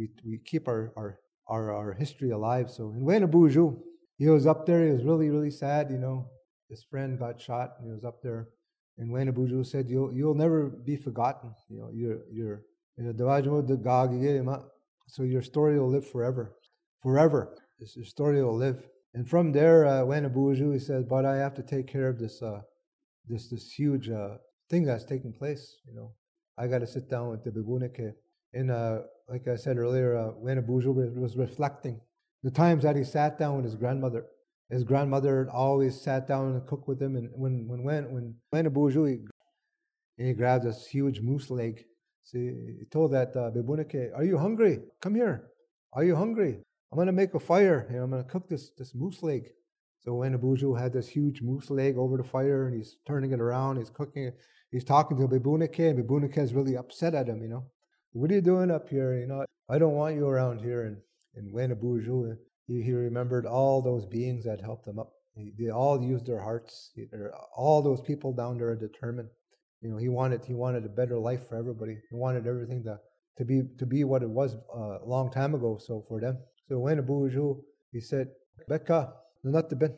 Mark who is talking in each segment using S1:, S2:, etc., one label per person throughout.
S1: we, we keep our, our, our, our history alive. So in Wayne Buju, he was up there. He was really, really sad. You know, his friend got shot and he was up there. And Wayne Buju said, you'll, you'll never be forgotten. You know, you're, you're, so your story will live forever. Forever. Your story will live. And from there, uh, Wayne Buju, he said, but I have to take care of this, uh, this, this huge uh, thing that's taking place. You know, I got to sit down with the Bibunike. And uh, like I said earlier, uh, Wayne Buju was reflecting the times that he sat down with his grandmother. His grandmother always sat down and cooked with him. And when when when when to Bourgeois, he, he grabbed this huge moose leg. See, he told that uh, Bebunike, "Are you hungry? Come here. Are you hungry? I'm gonna make a fire. Know, I'm gonna cook this this moose leg." So when Abuju had this huge moose leg over the fire and he's turning it around, he's cooking it, he's talking to Bebunike, and Bebunike is really upset at him, you know. What are you doing up here? You know, I don't want you around here. And in Wayne he, he remembered all those beings that helped him up. He, they all used their hearts. He, all those people down there are determined. You know, he wanted he wanted a better life for everybody. He wanted everything to to be to be what it was uh, a long time ago. So for them, so Bourgeois, he said, "Becca, not the ben,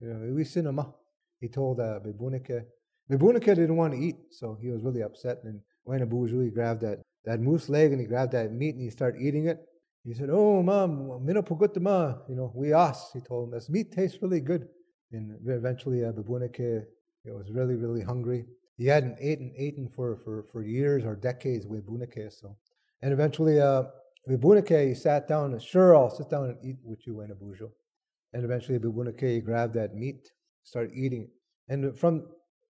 S1: we cinema." He told uh, Bebunike. Bebunike didn't want to eat, so he was really upset. And Bourgeois, he grabbed that that moose leg and he grabbed that meat and he started eating it. He said, Oh, mom, mina ma. You know, we asked. He told him, This meat tastes really good. And eventually, uh, Babunake was really, really hungry. He hadn't eaten, eaten for, for, for years or decades with Bunake. So, and eventually, uh, with he sat down and, Sure, I'll sit down and eat with you, Bujo. And eventually, Babunake grabbed that meat, started eating it. And from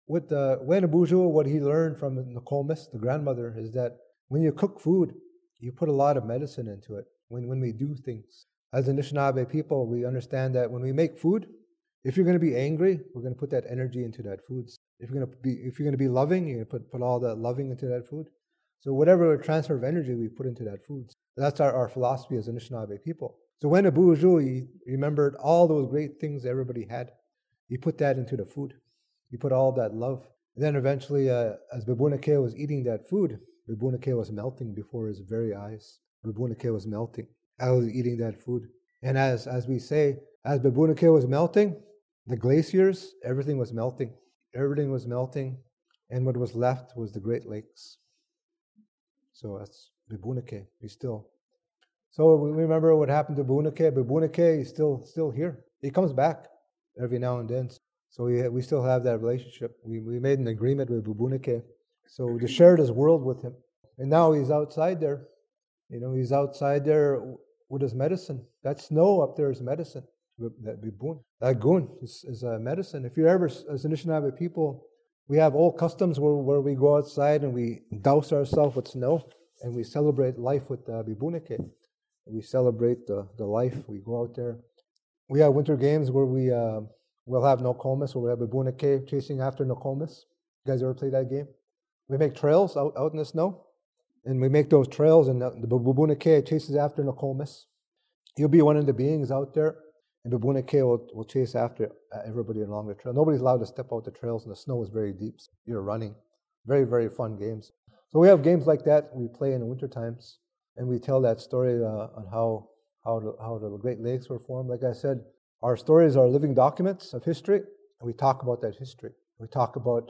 S1: with the uh, Bujo, what he learned from Nokomis, the grandmother, is that when you cook food, you put a lot of medicine into it when, when we do things. As Anishinaabe people, we understand that when we make food, if you're going to be angry, we're going to put that energy into that food. If you're going to be, if you're going to be loving, you're going to put, put all that loving into that food. So whatever transfer of energy we put into that food, that's our, our philosophy as Anishinaabe people. So when Abu he remembered all those great things everybody had, he put that into the food. He put all that love. And then eventually, uh, as Babunake was eating that food, Babunake was melting before his very eyes. Babunake was melting. I was eating that food. And as, as we say, as Babunake was melting, the glaciers, everything was melting. Everything was melting. And what was left was the Great Lakes. So that's Babunake. He's still. So we remember what happened to Babunake. Babunake is still still here. He comes back every now and then. So we, we still have that relationship. We, we made an agreement with Babunake. So to share this world with him. And now he's outside there you know, he's outside there with his medicine. That snow up there is medicine. That bibun. That gun is, is a medicine. If you're ever, as Anishinaabe people, we have old customs where, where we go outside and we douse ourselves with snow and we celebrate life with uh, bibunike. We celebrate the, the life. We go out there. We have winter games where we uh, will have Nokomis, where we have bibunike chasing after Nokomis. You guys ever play that game? We make trails out, out in the snow and we make those trails, and the, the chases after Nokomis. He'll be one of the beings out there, and Babunake will, will chase after uh, everybody along the trail. Nobody's allowed to step out the trails, and the snow is very deep. So you're running. Very, very fun games. So we have games like that we play in the winter times, and we tell that story uh, on how how the, how the Great Lakes were formed. Like I said, our stories are living documents of history, and we talk about that history. We talk about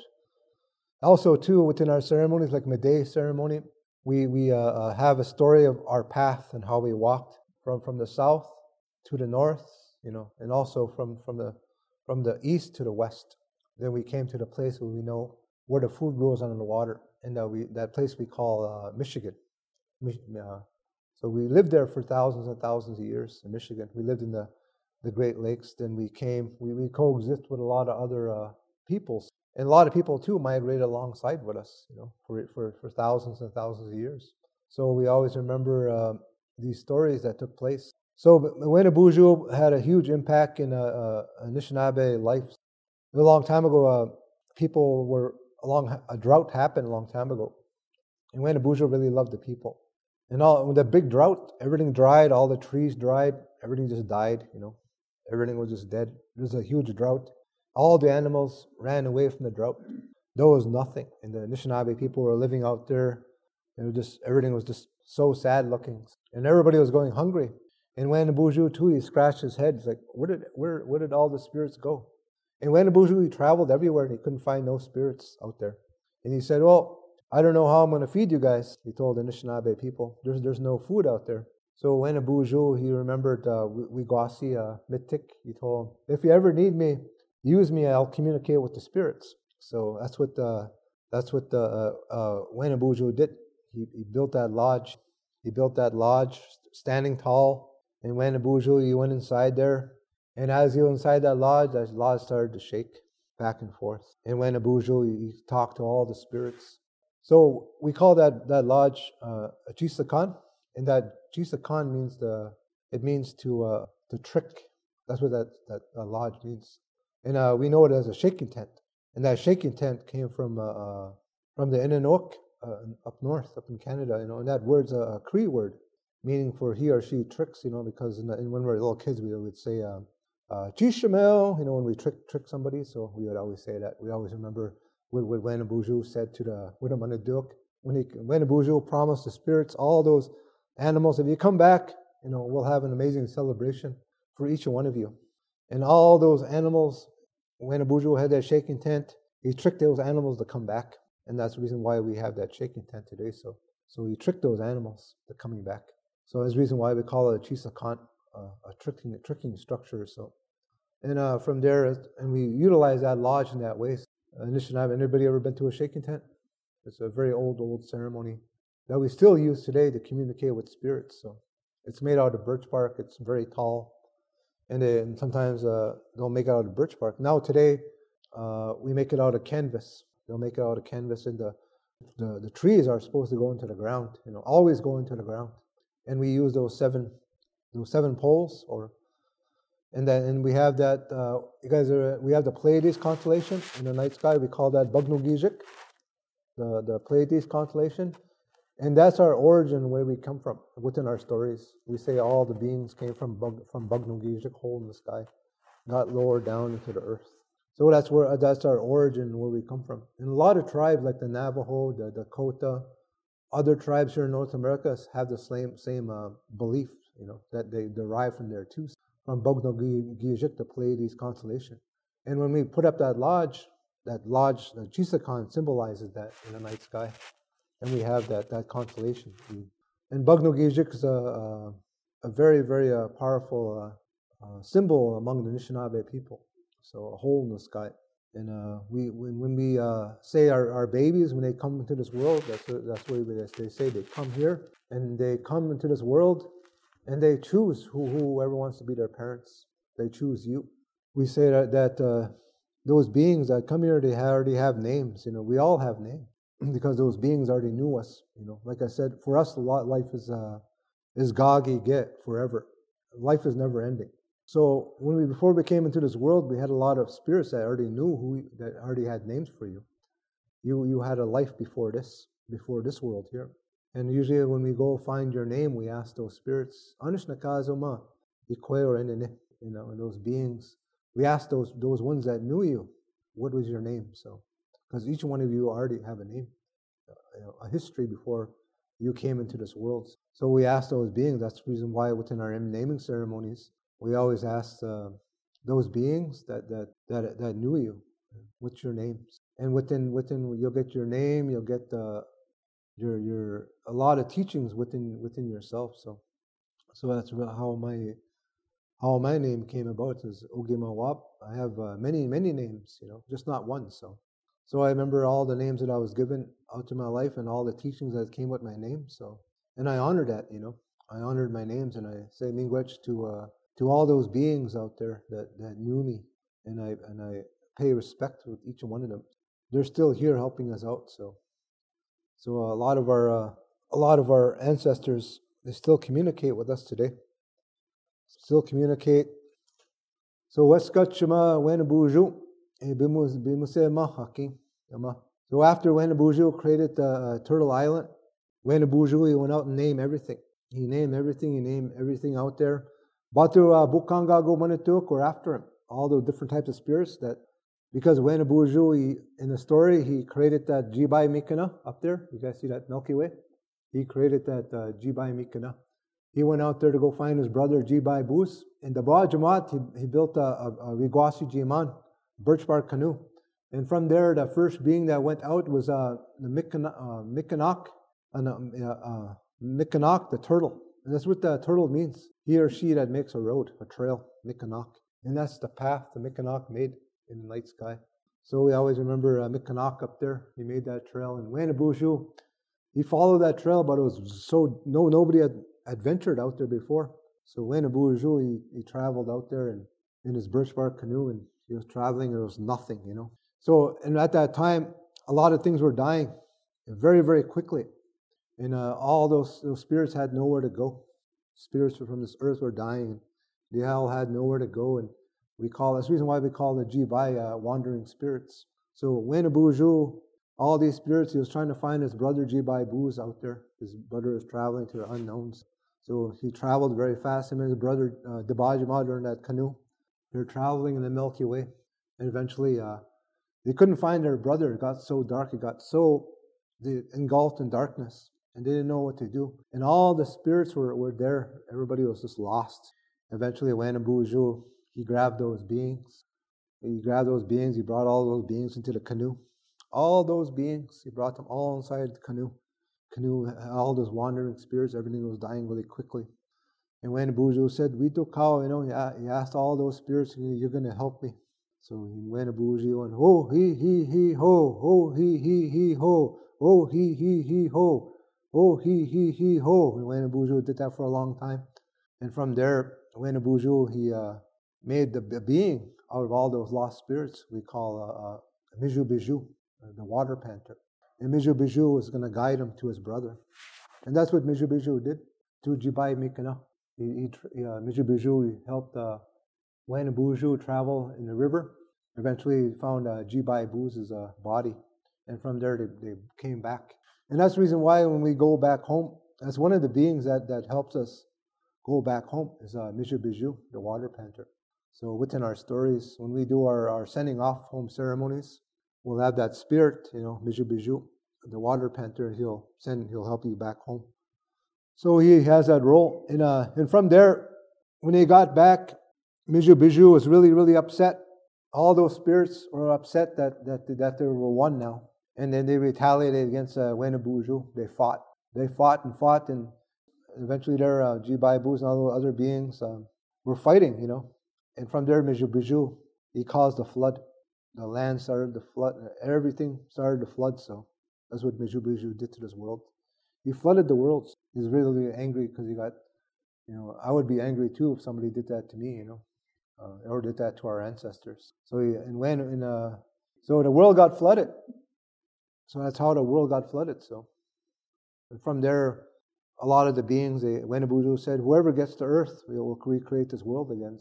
S1: also too within our ceremonies, like Meday ceremony, we, we uh, uh, have a story of our path and how we walked from, from the south to the north, you know, and also from, from, the, from the east to the west. Then we came to the place where we know where the food grows under the water, and uh, we, that place we call uh, Michigan. Uh, so we lived there for thousands and thousands of years in Michigan. We lived in the, the Great Lakes. Then we came, we, we coexist with a lot of other uh, peoples and a lot of people too migrated alongside with us, you know, for for, for thousands and thousands of years. So we always remember uh, these stories that took place. So Buju had a huge impact in uh, uh, Anishinaabe life. A long time ago, uh, people were along a drought happened a long time ago, and Buju really loved the people. And all with the big drought, everything dried, all the trees dried, everything just died. You know, everything was just dead. It was a huge drought. All the animals ran away from the drought. There was nothing. And the Anishinaabe people were living out there. It was just everything was just so sad looking. and everybody was going hungry. And when Buju too, he scratched his head. He's like, where did where where did all the spirits go? And when Buju he traveled everywhere and he couldn't find no spirits out there. And he said, Well, I don't know how I'm going to feed you guys. He told the Anishinaabe people, There's there's no food out there. So when Buju he remembered uh, Wigwasi uh, Mitik, he told him, If you ever need me, use me. I'll communicate with the spirits. So that's what the that's what the uh, uh, did. He, he built that lodge. He built that lodge standing tall and when Abuju, he went inside there. And as he was inside that lodge, that lodge started to shake back and forth. And when Abuju, he talked to all the spirits. So we call that, that lodge uh, a Chisakan. And that Chisakan means the, it means to, uh, to trick. That's what that, that, that lodge means. And uh, we know it as a shaking tent. And that shaking tent came from, uh, uh from the Inanok uh, up north, up in Canada. You know, and that word's a, a Cree word meaning for he or she tricks, you know, because in the, in when we were little kids, we would say, um, uh, Chishamel, you know, when we trick trick somebody. So we would always say that. We always remember what, what Buju said to the Widamanaduk. When he promised the spirits, all those animals, if you come back, you know, we'll have an amazing celebration for each one of you. And all those animals, when Buju had that shaking tent, he tricked those animals to come back. And that's the reason why we have that shaking tent today. So so he tricked those animals to coming back. So that's the reason why we call it a chisakant, uh, a tricking, a tricking structure. So, and uh, from there, and we utilize that lodge in that way. Uh, Anishinaabe, anybody ever been to a shaking tent? It's a very old, old ceremony that we still use today to communicate with spirits. So it's made out of birch bark. It's very tall, and, then sometimes uh, they'll make it out of birch bark. Now today, uh, we make it out of canvas. They'll make it out of canvas, and the, the the trees are supposed to go into the ground. You know, always go into the ground and we use those seven those seven poles or and then and we have that uh, you guys are we have the Pleiades constellation in the night sky we call that Bugnugijik the the Pleiades constellation and that's our origin where we come from within our stories. We say all the beings came from Bug, from Bugnugijik hole in the sky got lower down into the earth. So that's where that's our origin where we come from. And a lot of tribes like the Navajo the Dakota other tribes here in North America have the same same uh, belief, you know, that they derive from there too, from Bogno-Gijik, the Pleiades constellation. And when we put up that lodge, that lodge, the Chisakan symbolizes that in the night sky, and we have that that constellation. And Bogno-Gijik is a, a, a, very very uh, powerful uh, uh, symbol among the Anishinaabe people. So a hole in the sky. And uh, we, when, when we uh, say our, our babies, when they come into this world, that's, that's what we, they say. They come here and they come into this world and they choose who, whoever wants to be their parents. They choose you. We say that, that uh, those beings that come here, they already have names. You know, we all have names because those beings already knew us. You know, like I said, for us, life is uh, is gagi get forever. Life is never ending. So when we before we came into this world, we had a lot of spirits that already knew who that already had names for you. You you had a life before this, before this world here. And usually when we go find your name, we ask those spirits, Anishnakazoma, you know, those beings. We ask those those ones that knew you, what was your name? So because each one of you already have a name, a history before you came into this world. So we ask those beings. That's the reason why within our naming ceremonies, we always ask uh, those beings that, that, that, that knew you, what's your names? And within, within, you'll get your name, you'll get the, your, your, a lot of teachings within, within yourself. So, so that's how my, how my name came about is Ogimawap. I have uh, many, many names, you know, just not one. So, so I remember all the names that I was given out to my life and all the teachings that came with my name. So, and I honored that, you know, I honored my names and I say Miigwech to, uh, to all those beings out there that, that knew me, and I and I pay respect with each one of them. They're still here helping us out. So, so a lot of our uh, a lot of our ancestors they still communicate with us today. Still communicate. So Weskachama Wenabuju So after Wenabuju created the uh, Turtle Island, Wenabuju he went out and named everything. He named everything. He named everything out there. Batu uh, Bukanga go Manituk were after him. All the different types of spirits that, because when Abuju, in the story, he created that Jibai Mikana up there. You guys see that Milky Way? He created that uh, Jibai Mikana. he went out there to go find his brother Jibai Bus. In the Ba Jamaat, he, he built a, a, a Jiman, birch bark canoe. And from there, the first being that went out was uh, the Mikanok, uh, uh, uh, Mikanak, the turtle. And that's what the turtle means. He or she that makes a road, a trail, Mikanok. And that's the path the Mikanok made in the night sky. So we always remember uh, Mikanak up there. He made that trail. And Wanabushu, he followed that trail, but it was so, no, nobody had adventured out there before. So Wanabushu, he, he traveled out there and in his birch bark canoe and he was traveling it was nothing, you know. So, and at that time, a lot of things were dying very, very quickly. And uh, all those, those spirits had nowhere to go. Spirits from this earth were dying. They all had nowhere to go. And we call that's the reason why we call the Jibai uh, wandering spirits. So Wenabuju, all these spirits, he was trying to find his brother Jibai Booz out there. His brother was traveling to the unknowns. So he traveled very fast. Him and his brother uh, Debajima in that canoe. They're traveling in the Milky Way. And eventually, uh, they couldn't find their brother. It got so dark. It got so engulfed in darkness. And they didn't know what to do. And all the spirits were, were there. Everybody was just lost. Eventually, Wanabuju, he grabbed those beings. He grabbed those beings. He brought all those beings into the canoe. All those beings, he brought them all inside the canoe. Canoe, all those wandering spirits, everything was dying really quickly. And when Buju said, We took cow, you know, he asked all those spirits, You're going to help me. So he went to Buju and ho, he, he, he, ho, ho, he, he, he, ho, ho, he, he, he, ho, ho, he, he, he, ho. And when Buju did that for a long time. And from there, when Buju, he uh, made the being out of all those lost spirits we call uh, uh, Miju Biju, uh, the water panther. And Miju Biju was going to guide him to his brother. And that's what Miju Biju did to Jibai Mikana. He, he, uh, helped uh, Wen Buju travel in the river. Eventually, found uh, Jibai Buz's uh, body. And from there, they, they came back. And that's the reason why when we go back home, that's one of the beings that, that helps us go back home is uh, Miju Biju, the water panther. So within our stories, when we do our, our sending off home ceremonies, we'll have that spirit, you know, Biju, the water panther, he'll send, he'll help you back home. So he has that role. And, uh, and from there, when he got back, Miju Biju was really, really upset. All those spirits were upset that, that, that they were one now. And then they retaliated against uh, Buju. They fought. They fought and fought, and eventually their uh, Jibai Buz and all the other beings um, were fighting, you know. And from there, Mijubiju, he caused the flood. The land started to flood. Everything started to flood. So that's what Mijubiju did to this world. He flooded the world. He's really angry because he got, you know, I would be angry too if somebody did that to me, you know, uh, or did that to our ancestors. So he, and when in uh, so the world got flooded. So that's how the world got flooded. So and from there, a lot of the beings, they, Wenabudu said, whoever gets to earth, we will recreate this world again.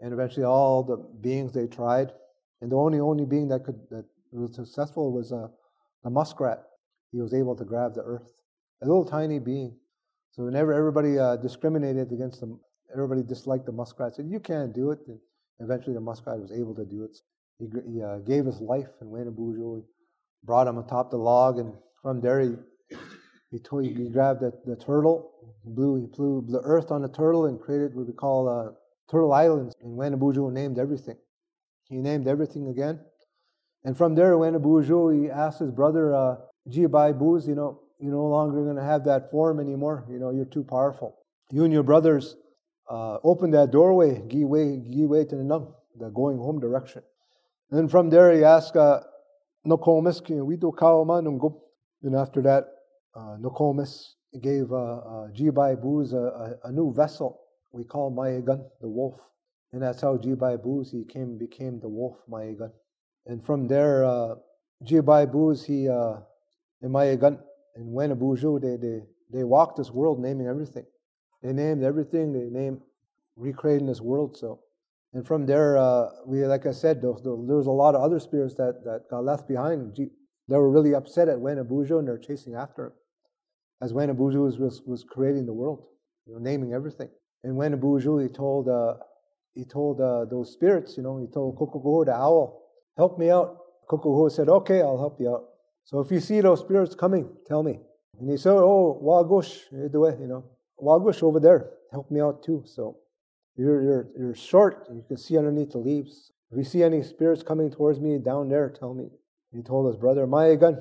S1: And eventually, all the beings they tried, and the only only being that could that was successful was uh, a muskrat. He was able to grab the earth, a little tiny being. So whenever everybody uh, discriminated against them, everybody disliked the muskrat. Said you can't do it. And eventually, the muskrat was able to do it. He, he uh, gave his life, and Wayne Bujo brought him atop the log, and from there he he, told, he grabbed the, the turtle, blew he blew the earth on the turtle, and created what we call uh, Turtle Islands, and Wanabuju named everything. He named everything again. And from there, Wanabuju, he asked his brother, uh, Jibai Booz, you know, you're no longer going to have that form anymore. You know, you're too powerful. You and your brothers uh, open that doorway, give way, give way to the nung, the going home direction. And from there, he asked, uh, Nokomis, we do And after that, uh, Nokomis gave uh, uh, Jibai a, a, a new vessel we call Mayagan the wolf. And that's how Jibai Booz he came became the wolf Mayagan. And from there, uh, Jibai Booz he uh, in Mayagan and when Wenabuju they, they they walked this world naming everything. They named everything. They named recreating this world. So, and from there, uh, we like I said, there there was a lot of other spirits that that got left behind. They were really upset at Wenabuju and they're chasing after him, as Wenabuju was, was was creating the world, you know, naming everything. And when Buju, he told, uh, he told uh, those spirits, you know, he told Kukukuho, the owl, help me out. Kukukuho said, okay, I'll help you out. So if you see those spirits coming, tell me. And he said, oh, Wagosh, you know. Wagush over there, help me out too. So you're, you're, you're short, you can see underneath the leaves. If you see any spirits coming towards me down there, tell me. He told his brother, Mayagan,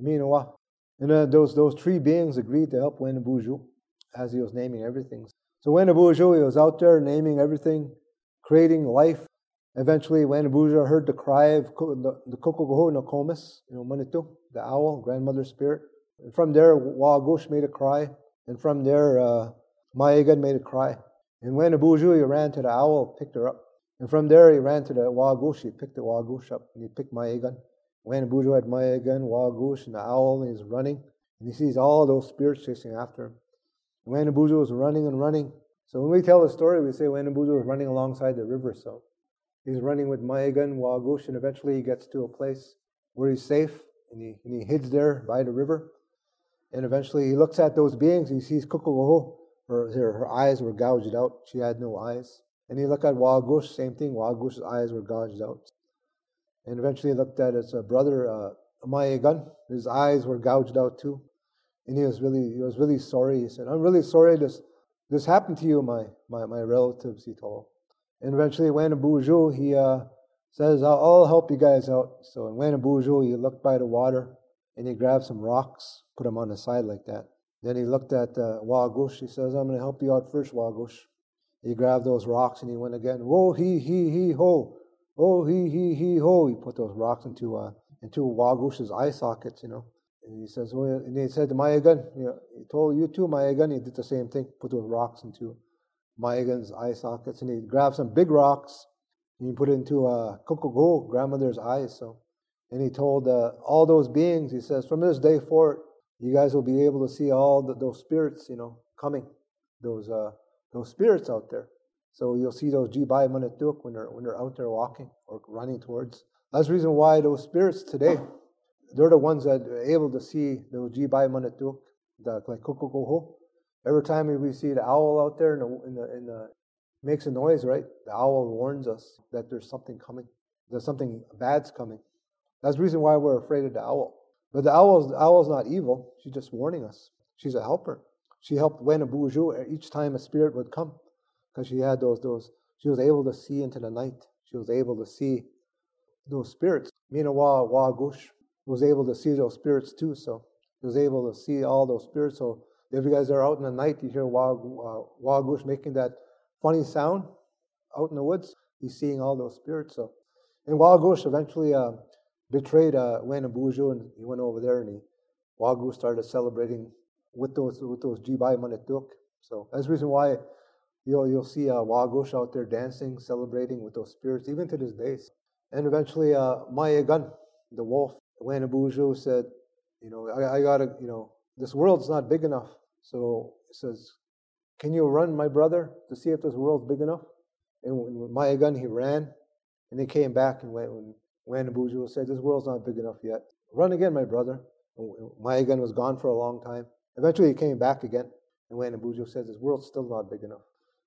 S1: Minawa. And uh, those, those three beings agreed to help Buju as he was naming everything. So Buju, he was out there naming everything, creating life. Eventually, when Buju heard the cry of the, the Kokogoho Nokomis, you know, Manitou, the owl, grandmother spirit. And from there, Wagush made a cry. And from there, uh, Mayagan made a cry. And when Abuju, he ran to the owl, picked her up. And from there, he ran to the Wagush, he picked the Wagush up, and he picked Mayagan. When Abuju had Mayagan, Wagush, and the owl, and he's running. And he sees all those spirits chasing after him. And when Abuju was running and running, so when we tell the story, we say when Abuju was running alongside the river. So he's running with Mayagan, Wagush, and eventually he gets to a place where he's safe, and he, and he hides there by the river. And eventually he looks at those beings, he sees Kukugoho, her, her, her eyes were gouged out. She had no eyes. And he looked at Wagush, same thing. Wagush's eyes were gouged out. And eventually he looked at his uh, brother, uh, Amayegan. His eyes were gouged out too. And he was really, he was really sorry. He said, I'm really sorry this, this happened to you, my, my, my relatives, he told. And eventually when Buju, he uh, says, I'll, I'll, help you guys out. So when Buju, he looked by the water and he grabbed some rocks, put them on the side like that. Then he looked at uh, Wagush. He says, I'm going to help you out first, Wagush. He grabbed those rocks and he went again. Whoa, he, he, he, ho. Oh, he, he, he, ho. He put those rocks into uh, into Wagush's eye sockets, you know. And he says, oh, and he said to Mayagan, you know, he told you too, Mayagan. He did the same thing, put those rocks into Mayagan's eye sockets. And he grabbed some big rocks and he put it into uh, Kokogo, grandmother's eyes. So, and he told uh, all those beings, he says, from this day forward, you guys will be able to see all the, those spirits, you know, coming, those uh, those spirits out there. So you'll see those jibai manatuk when they're when they're out there walking or running towards. That's the reason why those spirits today, they're the ones that are able to see those jibai manatuk, the like kukukuhu. Every time we see the owl out there in the, in the, in the makes a noise, right? The owl warns us that there's something coming. There's something bad's coming. That's the reason why we're afraid of the owl. But the owl's, the owl's not evil. She's just warning us. She's a helper. She helped Wena Buju each time a spirit would come because she had those, those, she was able to see into the night. She was able to see those spirits. Mina Wa Wagush was able to see those spirits too. So he was able to see all those spirits. So if you guys are out in the night, you hear Wagush making that funny sound out in the woods, he's seeing all those spirits. So, and Wagush eventually uh, betrayed uh, Wayne Buju, and he went over there and he, Wagu started celebrating with those with those Jibai Manituk. So that's the reason why you'll you'll see uh, Wagush out there dancing, celebrating with those spirits, even to this day. And eventually, uh, Mayagan, the wolf, Wayne Buju said, you know, I, I gotta, you know, this world's not big enough. So he says, can you run, my brother, to see if this world's big enough? And with Mayagan, he ran, and he came back and went. Wanabuju said, This world's not big enough yet. Run again, my brother. Mayagan was gone for a long time. Eventually, he came back again. And Wanabuju says, This world's still not big enough.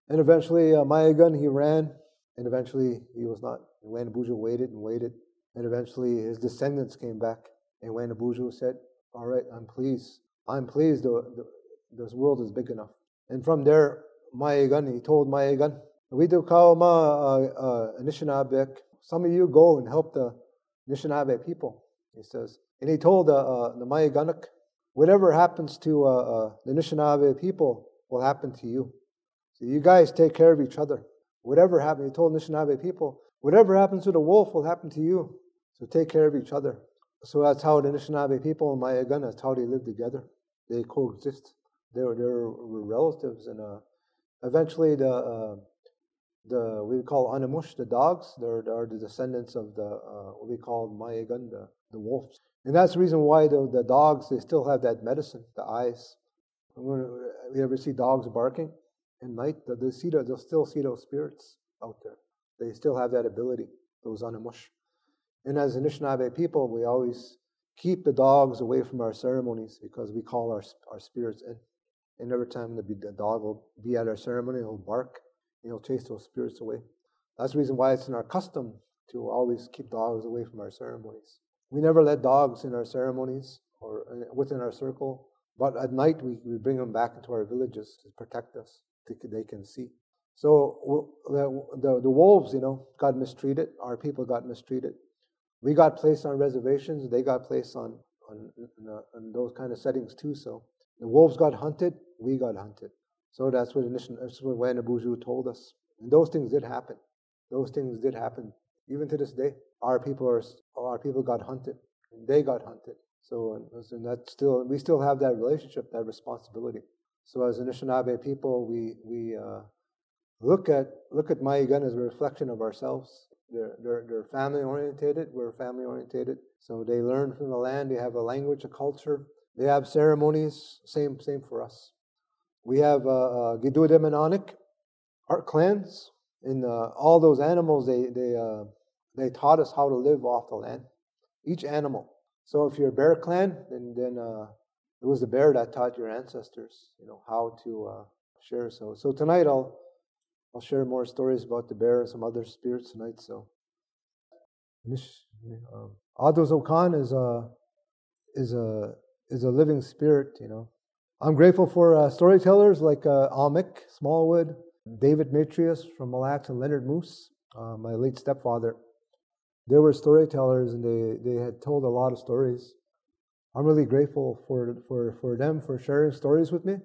S1: And eventually, uh, Mayagan, he ran. And eventually, he was not. And waited and waited. And eventually, his descendants came back. And Wanabuju said, All right, I'm pleased. I'm pleased the, the, this world is big enough. And from there, Mayagan, he told Mayagan, we do call ma uh, uh, Anishinabek some of you go and help the Anishinaabe people, he says. And he told uh, uh, the Mayaganak, whatever happens to uh, uh, the Anishinaabe people will happen to you. So you guys take care of each other. Whatever happens, he told Anishinaabe people, whatever happens to the wolf will happen to you. So take care of each other. So that's how the Anishinaabe people and Mayagan, that's how they live together. They coexist. They're, they're relatives. And uh, eventually the uh, the we call Animush, the dogs. They're, they're the descendants of the uh, what we call Mayagan, the, wolves. And that's the reason why the, the dogs they still have that medicine, the eyes. When you ever see dogs barking at night, they see they'll still see those spirits out there. They still have that ability, those Animush. And as Anishinaabe people, we always keep the dogs away from our ceremonies because we call our, our spirits in. And every time the, the dog will be at our ceremony, he'll bark you know, chase those spirits away. That's the reason why it's in our custom to always keep dogs away from our ceremonies. We never let dogs in our ceremonies or uh, within our circle But at night, we, we bring them back into our villages to protect us. They can see. So the, the, the wolves, you know, got mistreated. Our people got mistreated. We got placed on reservations. They got placed on, on, on those kind of settings too. So the wolves got hunted. We got hunted. So that's what, that's Wayne Buju told us. And those things did happen. Those things did happen. Even to this day, our people are our people got hunted. They got hunted. So and that still we still have that relationship, that responsibility. So as Anishinaabe people, we we uh, look at look at Mayigan as a reflection of ourselves. They're, they're, they're family orientated. We're family orientated. So they learn from the land. They have a language, a culture. They have ceremonies. Same same for us. We have uh, uh, Gidudim and Anik, our clans. In uh, all those animals, they they uh, they taught us how to live off the land. Each animal. So if you're a bear clan, then then uh, it was the bear that taught your ancestors, you know, how to uh, share. So so tonight I'll I'll share more stories about the bear and some other spirits tonight. So um, Ados Okan is a is a is a living spirit, you know. I'm grateful for uh, storytellers like uh, Almick Smallwood, David Matrius from Mille and Leonard Moose, uh, my late stepfather. They were storytellers and they, they had told a lot of stories. I'm really grateful for, for, for them for sharing stories with me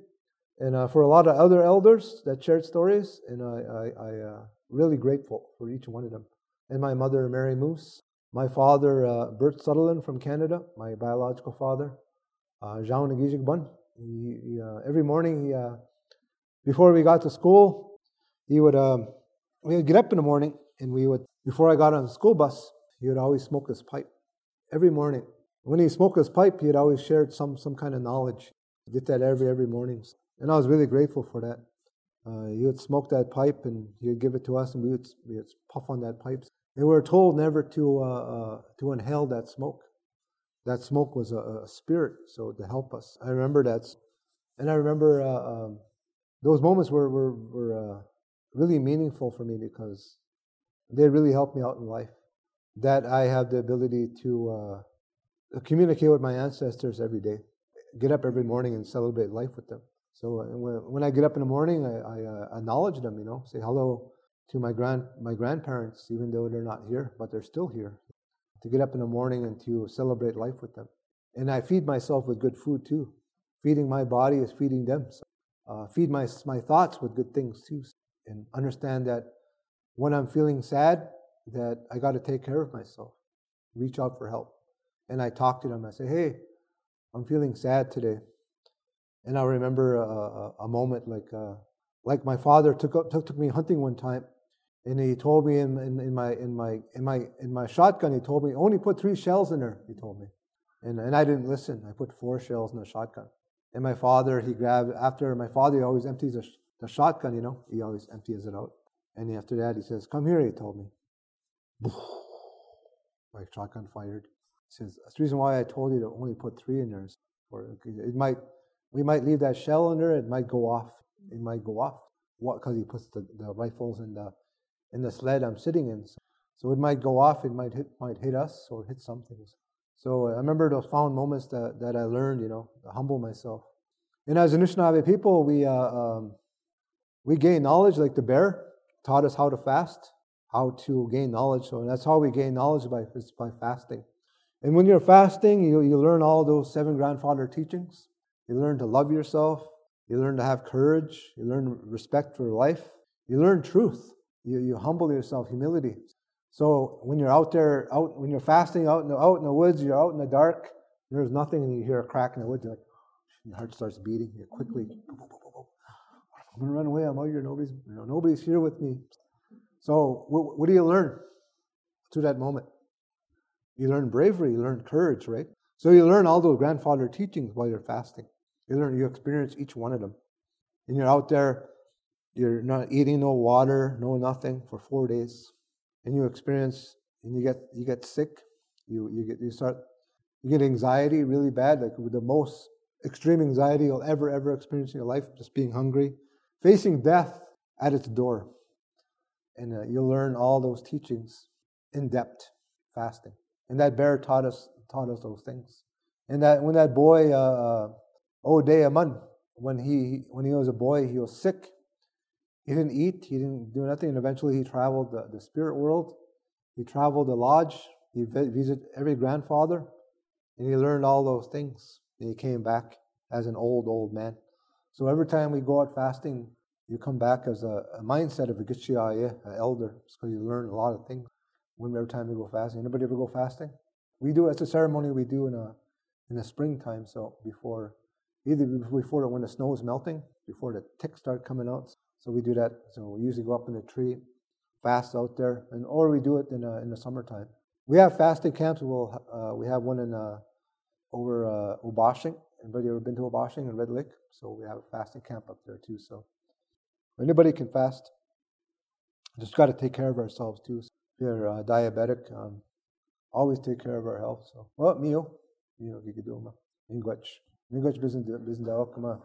S1: and uh, for a lot of other elders that shared stories. And I, I, I uh, really grateful for each one of them. And my mother, Mary Moose, my father, uh, Bert Sutherland from Canada, my biological father, uh, Jean. He, he, uh, every morning, he, uh, before we got to school, he would, um, we would get up in the morning and we would, before I got on the school bus, he would always smoke his pipe every morning. When he smoked his pipe, he had always shared some, some kind of knowledge. He did that every, every morning. And I was really grateful for that. Uh, he would smoke that pipe and he would give it to us and we would, we would puff on that pipe. And we were told never to, uh, uh, to inhale that smoke. That smoke was a, a, spirit, so to help us. I remember that. And I remember uh, um, those moments were, were, were uh, really meaningful for me because they really helped me out in life. That I have the ability to uh, communicate with my ancestors every day, get up every morning and celebrate life with them. So uh, when I get up in the morning, I, I uh, acknowledge them, you know, say hello to my grand my grandparents, even though they're not here, but they're still here. To get up in the morning and to celebrate life with them, and I feed myself with good food too. Feeding my body is feeding them. So, uh, feed my my thoughts with good things too, and understand that when I'm feeling sad, that I got to take care of myself, reach out for help. And I talk to them. I say, hey, I'm feeling sad today. And I remember a, a moment like, uh, like my father took, took, took me hunting one time. And he told me in, in, in, my, in, my, in, my, in my shotgun, he told me, only put three shells in there, he told me. And, and I didn't listen. I put four shells in the shotgun. And my father, he grabbed, after my father he always empties the, the shotgun, you know, he always empties it out. And after that, he says, Come here, he told me. My shotgun fired. He says, That's the reason why I told you to only put three in there. Or it might, we might leave that shell in there, it might go off. It might go off. What? Because he puts the, the rifles in the, in the sled I'm sitting in. So, it might go off, it might hit, might hit us or hit something. So I remember those found moments that, that I learned, you know, to humble myself. And as Anishinaabe people, we, uh, um, we gain knowledge like the bear taught us how to fast, how to gain knowledge. So that's how we gain knowledge by, by fasting. And when you're fasting, you, you learn all those seven grandfather teachings. You learn to love yourself. You learn to have courage. You learn respect for life. You learn truth. You, you humble yourself, humility. So when you're out there, out when you're fasting out in the out in the woods, you're out in the dark. There's nothing, and you hear a crack in the woods. You're like, oh, your heart starts beating. You quickly mm-hmm. I'm going to run away. I'm out here. Nobody's, you know, nobody's here with me. So, what, what do you learn through that moment? You learn bravery. You learn courage, right? So you learn all those grandfather teachings while you're fasting. You learn, you experience each one of them. And you're out there, you're not eating no water, no nothing for four days. And you experience, and you get you get sick. You you get you start you get anxiety really bad, like the most extreme anxiety you'll ever ever experience in your life, just being hungry, facing death at its door. And uh, you'll learn all those teachings in depth, fasting. And that bear taught us taught us those things. And that when that boy uh, uh, Dayaman, when he when he was a boy, he was sick. He didn't eat. He didn't do nothing. And eventually, he traveled the, the spirit world. He traveled the lodge. He visited every grandfather, and he learned all those things. And he came back as an old old man. So every time we go out fasting, you come back as a, a mindset of a Gitchiyaya, an elder, because you learn a lot of things when every time we go fasting. Anybody ever go fasting? We do it's a ceremony we do in a in the springtime, so before either before when the snow is melting, before the ticks start coming out. So we do that. So we usually go up in the tree, fast out there, and or we do it in in the summertime. We have fasting camps. We'll uh, we have one in uh, over uh, Ubashing. Anybody ever been to Ubashing in Red Lake? So we have a fasting camp up there too. So Anybody can fast. Just got to take care of ourselves too. If you're uh, diabetic, um, always take care of our health. So, well, mio, mio, gigidoma, ingwach, ingwach, business, business, come on.